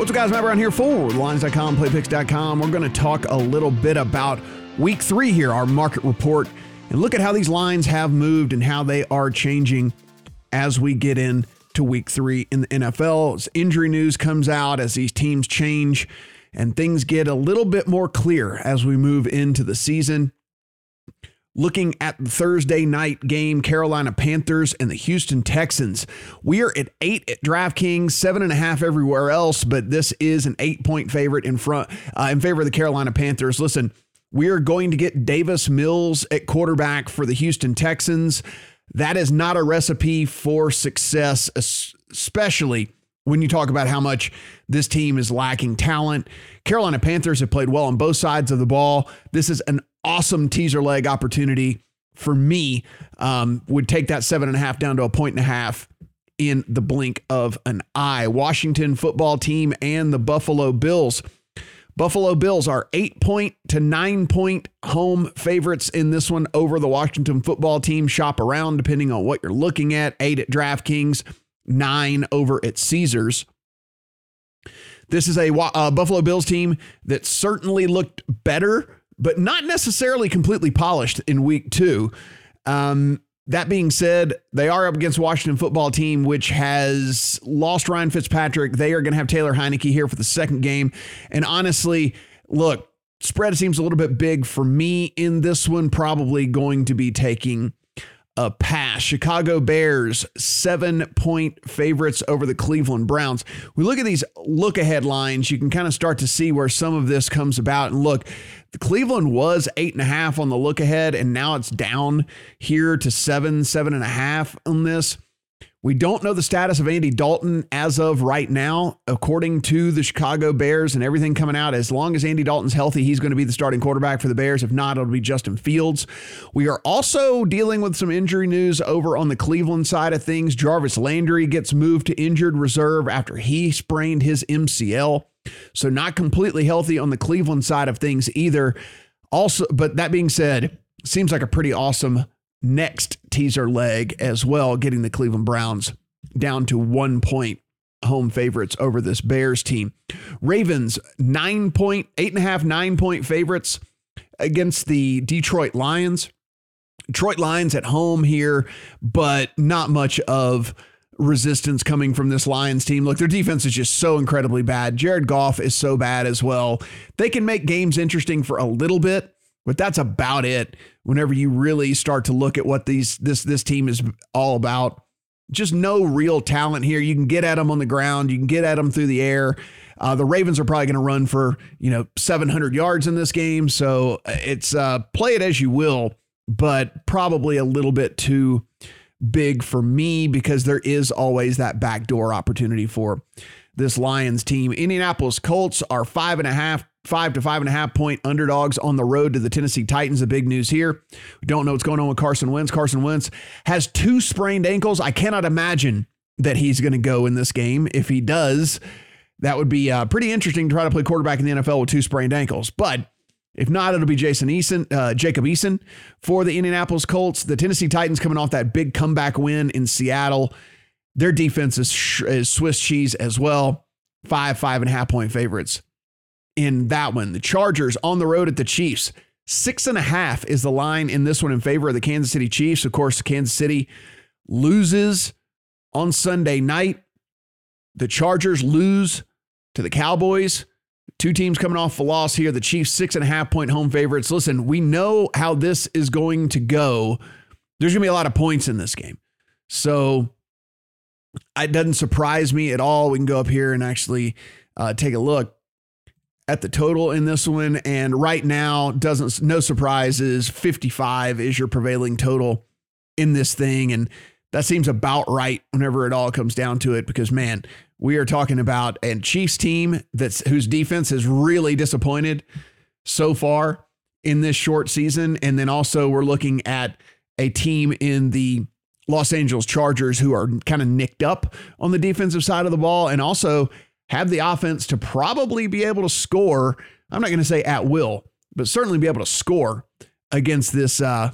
What's up, guys? Matt Brown here for Lines.com, Playpicks.com. We're going to talk a little bit about week three here, our market report, and look at how these lines have moved and how they are changing as we get into week three in the NFL. As injury news comes out, as these teams change, and things get a little bit more clear as we move into the season. Looking at the Thursday night game, Carolina Panthers and the Houston Texans. We are at eight at DraftKings, seven and a half everywhere else, but this is an eight point favorite in front uh, in favor of the Carolina Panthers. Listen, we are going to get Davis Mills at quarterback for the Houston Texans. That is not a recipe for success, especially when you talk about how much this team is lacking talent. Carolina Panthers have played well on both sides of the ball. This is an awesome teaser leg opportunity for me. Um, would take that seven and a half down to a point and a half in the blink of an eye. Washington football team and the Buffalo Bills. Buffalo Bills are eight point to nine point home favorites in this one over the Washington football team. Shop around depending on what you're looking at. Eight at DraftKings, nine over at Caesars. This is a uh, Buffalo Bills team that certainly looked better but not necessarily completely polished in week two. Um, that being said, they are up against Washington football team, which has lost Ryan Fitzpatrick. They are going to have Taylor Heinicke here for the second game. And honestly, look, spread seems a little bit big for me in this one. Probably going to be taking a pass. Chicago Bears, seven point favorites over the Cleveland Browns. We look at these look ahead lines, you can kind of start to see where some of this comes about. And look, Cleveland was eight and a half on the look ahead, and now it's down here to seven, seven and a half on this. We don't know the status of Andy Dalton as of right now. According to the Chicago Bears and everything coming out, as long as Andy Dalton's healthy, he's going to be the starting quarterback for the Bears. If not, it'll be Justin Fields. We are also dealing with some injury news over on the Cleveland side of things. Jarvis Landry gets moved to injured reserve after he sprained his MCL. So, not completely healthy on the Cleveland side of things either. Also, but that being said, seems like a pretty awesome next teaser leg as well, getting the Cleveland Browns down to one point home favorites over this Bears team. Ravens, nine point, eight and a half, nine point favorites against the Detroit Lions. Detroit Lions at home here, but not much of resistance coming from this Lions team. Look, their defense is just so incredibly bad. Jared Goff is so bad as well. They can make games interesting for a little bit, but that's about it. Whenever you really start to look at what these this this team is all about, just no real talent here. You can get at them on the ground, you can get at them through the air. Uh, the Ravens are probably going to run for you know 700 yards in this game, so uh, it's uh, play it as you will, but probably a little bit too big for me because there is always that backdoor opportunity for this Lions team. Indianapolis Colts are five and a half five to five and a half point underdogs on the road to the Tennessee Titans. The big news here. We don't know what's going on with Carson Wentz. Carson Wentz has two sprained ankles. I cannot imagine that he's going to go in this game. If he does, that would be uh, pretty interesting to try to play quarterback in the NFL with two sprained ankles. But if not, it'll be Jason Eason, uh, Jacob Eason for the Indianapolis Colts. The Tennessee Titans coming off that big comeback win in Seattle. Their defense is, is Swiss cheese as well. Five, five and a half point favorites in that one. The Chargers on the road at the Chiefs. Six and a half is the line in this one in favor of the Kansas City Chiefs. Of course, Kansas City loses on Sunday night. The Chargers lose to the Cowboys. Two teams coming off a loss here. The Chiefs, six and a half point home favorites. Listen, we know how this is going to go. There's going to be a lot of points in this game. So it doesn't surprise me at all. We can go up here and actually uh, take a look at the total in this one. And right now, doesn't no surprises, 55 is your prevailing total in this thing. And that seems about right whenever it all comes down to it, because man, we are talking about a Chiefs team that's whose defense has really disappointed so far in this short season. And then also we're looking at a team in the Los Angeles Chargers who are kind of nicked up on the defensive side of the ball and also have the offense to probably be able to score. I'm not going to say at will, but certainly be able to score against this uh,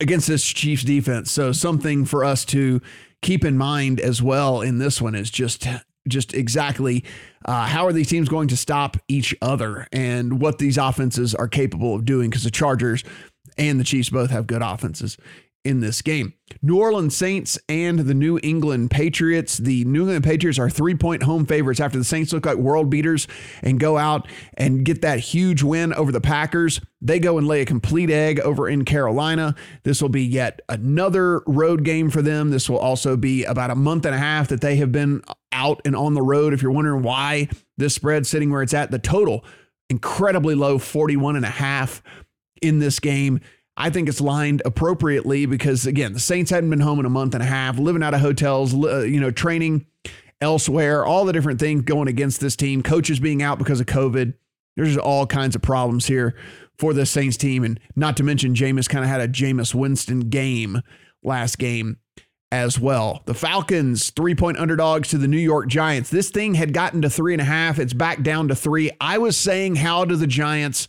against this Chiefs defense. So something for us to keep in mind as well in this one is just just exactly uh, how are these teams going to stop each other and what these offenses are capable of doing because the Chargers and the Chiefs both have good offenses in this game. New Orleans Saints and the New England Patriots. The New England Patriots are three point home favorites after the Saints look like world beaters and go out and get that huge win over the Packers. They go and lay a complete egg over in Carolina. This will be yet another road game for them. This will also be about a month and a half that they have been out and on the road. If you're wondering why this spread sitting where it's at, the total incredibly low 41 and a half in this game. I think it's lined appropriately because again, the Saints hadn't been home in a month and a half, living out of hotels, uh, you know, training elsewhere, all the different things going against this team, coaches being out because of COVID. There's all kinds of problems here for the Saints team. And not to mention, Jameis kind of had a Jameis Winston game last game as well. The Falcons, three point underdogs to the New York Giants. This thing had gotten to three and a half. It's back down to three. I was saying, how do the Giants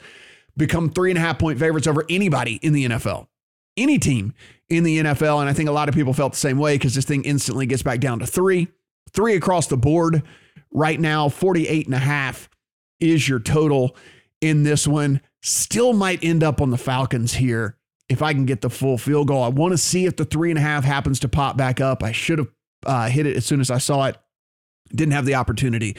become three and a half point favorites over anybody in the NFL, any team in the NFL. And I think a lot of people felt the same way because this thing instantly gets back down to three, three across the board right now. 48 and a half is your total in this one. Still might end up on the Falcons here if I can get the full field goal. I want to see if the three and a half happens to pop back up. I should have uh, hit it as soon as I saw it. Didn't have the opportunity.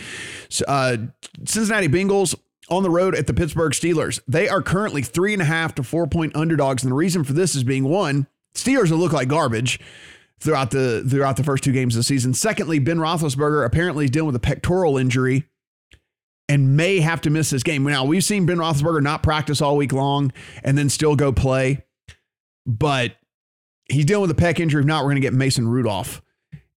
So, uh, Cincinnati Bengals on the road at the Pittsburgh Steelers. They are currently three and a half to four point underdogs. And the reason for this is being one, Steelers will look like garbage throughout the throughout the first two games of the season. Secondly, Ben Roethlisberger apparently is dealing with a pectoral injury and may have to miss this game. Now we've seen Ben Roethlisberger not practice all week long and then still go play, but he's dealing with a pec injury. If not, we're going to get Mason Rudolph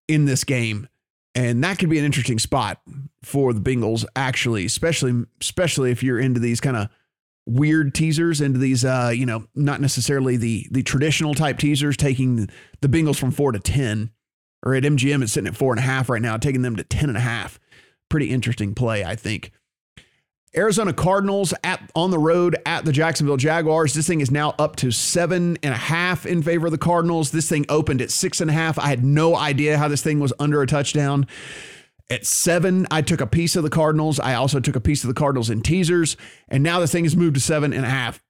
in this game and that could be an interesting spot for the Bengals actually, especially especially if you're into these kind of weird teasers into these uh you know not necessarily the the traditional type teasers taking the Bengals from 4 to 10 or at MGM it's sitting at four and a half right now taking them to 10 and a half. Pretty interesting play I think Arizona Cardinals at on the road at the Jacksonville Jaguars. This thing is now up to seven and a half in favor of the Cardinals. This thing opened at six and a half. I had no idea how this thing was under a touchdown. At seven, I took a piece of the Cardinals. I also took a piece of the Cardinals in teasers, and now this thing has moved to seven and a half.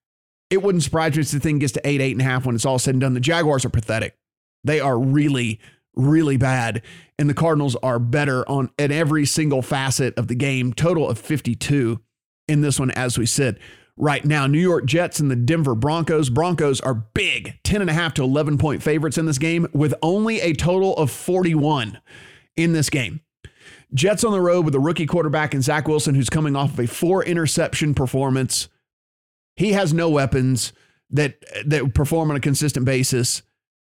It wouldn't surprise me if the thing gets to eight, eight and a half when it's all said and done. The Jaguars are pathetic. They are really, really bad, and the Cardinals are better on at every single facet of the game. Total of 52 in this one as we sit right now. New York Jets and the Denver Broncos. Broncos are big, 10.5 to 11 point favorites in this game with only a total of 41 in this game. Jets on the road with a rookie quarterback and Zach Wilson, who's coming off of a four interception performance. He has no weapons that that perform on a consistent basis.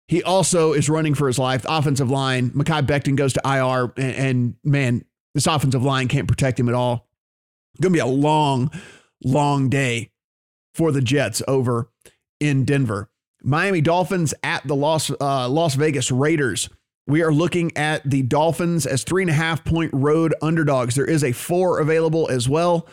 He also is running for his life. Offensive line, Mekhi Becton goes to IR, and, and man, this offensive line can't protect him at all. Going to be a long, long day for the Jets over in Denver. Miami Dolphins at the Las, uh, Las Vegas Raiders. We are looking at the Dolphins as three and a half point road underdogs. There is a four available as well.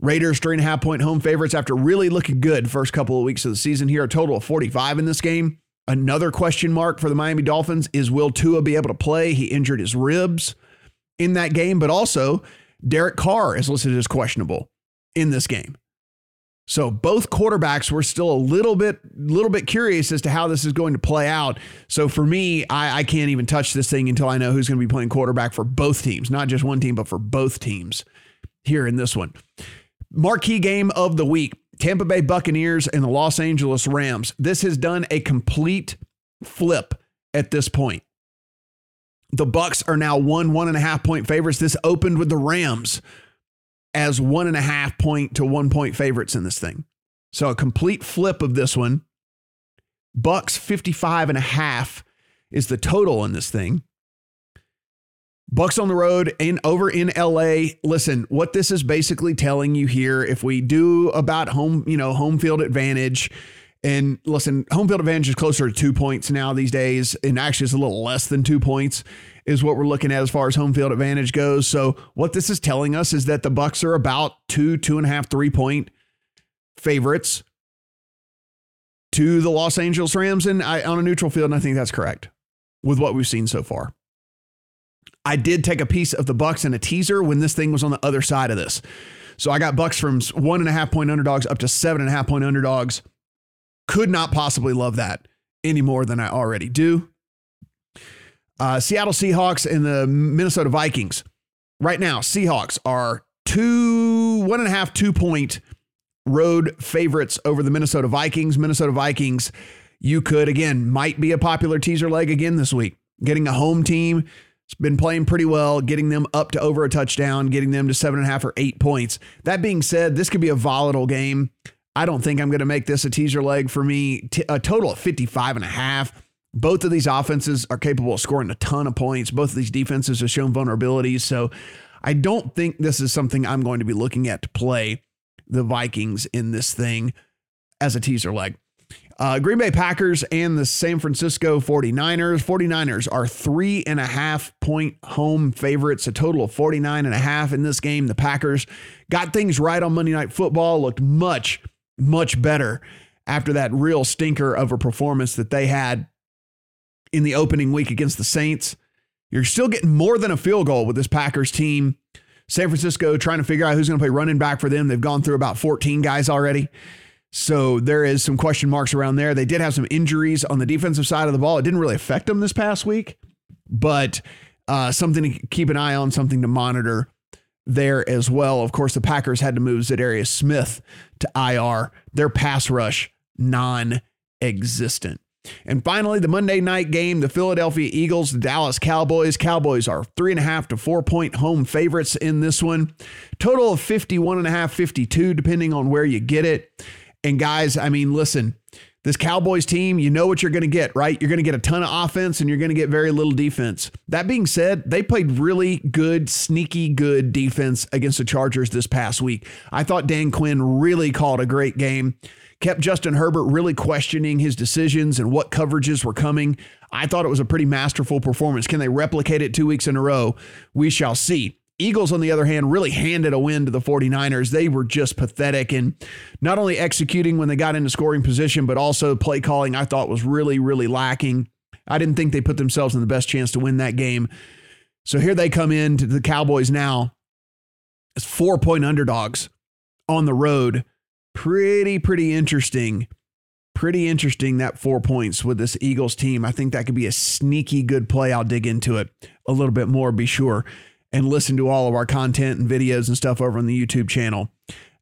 Raiders three and a half point home favorites after really looking good first couple of weeks of the season here. A total of 45 in this game. Another question mark for the Miami Dolphins is will Tua be able to play? He injured his ribs in that game, but also Derek Carr is listed as questionable in this game. So both quarterbacks were still a little bit, little bit curious as to how this is going to play out. So for me, I, I can't even touch this thing until I know who's going to be playing quarterback for both teams, not just one team, but for both teams here in this one. Marquee game of the week: Tampa Bay Buccaneers and the Los Angeles Rams. This has done a complete flip at this point. The Bucs are now one one and a half point favorites. This opened with the Rams as one and a half point to one point favorites in this thing. So a complete flip of this one. Bucs 55 and a half is the total in this thing. Bucs on the road and over in LA. Listen, what this is basically telling you here, if we do about home, you know, home field advantage, and listen, home field advantage is closer to two points now these days, and actually it's a little less than two points is what we're looking at as far as home field advantage goes. So what this is telling us is that the Bucs are about two, two and a half, three point favorites to the Los Angeles Rams, and I, on a neutral field, and I think that's correct with what we've seen so far. I did take a piece of the Bucs in a teaser when this thing was on the other side of this. So I got Bucs from one and a half point underdogs up to seven and a half point underdogs. Could not possibly love that any more than I already do. Uh, Seattle Seahawks and the Minnesota Vikings. Right now, Seahawks are two, one and a half, two point road favorites over the Minnesota Vikings. Minnesota Vikings, you could, again, might be a popular teaser leg again this week. Getting a home team, it's been playing pretty well, getting them up to over a touchdown, getting them to seven and a half or eight points. That being said, this could be a volatile game. I don't think I'm going to make this a teaser leg for me. A total of 55 and a half. Both of these offenses are capable of scoring a ton of points. Both of these defenses have shown vulnerabilities. So I don't think this is something I'm going to be looking at to play the Vikings in this thing as a teaser leg. Uh, Green Bay Packers and the San Francisco 49ers. 49ers are three and a half point home favorites, a total of 49 and a half in this game. The Packers got things right on Monday Night Football, looked much, much better after that real stinker of a performance that they had in the opening week against the Saints. You're still getting more than a field goal with this Packers team. San Francisco trying to figure out who's going to play running back for them. They've gone through about 14 guys already. So there is some question marks around there. They did have some injuries on the defensive side of the ball. It didn't really affect them this past week, but uh, something to keep an eye on, something to monitor there as well. Of course, the Packers had to move Za'Darius Smith to IR. Their pass rush non existent. And finally, the Monday night game, the Philadelphia Eagles, the Dallas Cowboys. Cowboys are three and a half to four point home favorites in this one. Total of 51 and a half, 52, depending on where you get it. And guys, I mean, listen, this Cowboys team, you know what you're going to get, right? You're going to get a ton of offense and you're going to get very little defense. That being said, they played really good, sneaky good defense against the Chargers this past week. I thought Dan Quinn really called a great game kept Justin Herbert really questioning his decisions and what coverages were coming. I thought it was a pretty masterful performance. Can they replicate it two weeks in a row? We shall see. Eagles, on the other hand, really handed a win to the 49ers. They were just pathetic and not only executing when they got into scoring position, but also play calling, I thought was really, really lacking. I didn't think they put themselves in the best chance to win that game. So here they come in to the Cowboys now as four point underdogs on the road pretty, pretty interesting. Pretty interesting that four points with this Eagles team. I think that could be a sneaky good play. I'll dig into it a little bit more, be sure, and listen to all of our content and videos and stuff over on the YouTube channel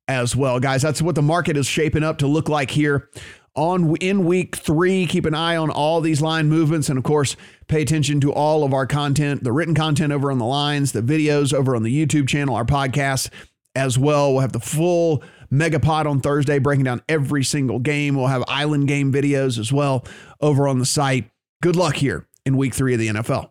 as well. Guys, that's what the market is shaping up to look like here on in week three. Keep an eye on all these line movements, and of course, pay attention to all of our content, the written content over on the lines, the videos over on the YouTube channel, our podcast as well. We'll have the full Megapod on Thursday, breaking down every single game. We'll have island game videos as well over on the site. Good luck here in week three of the NFL.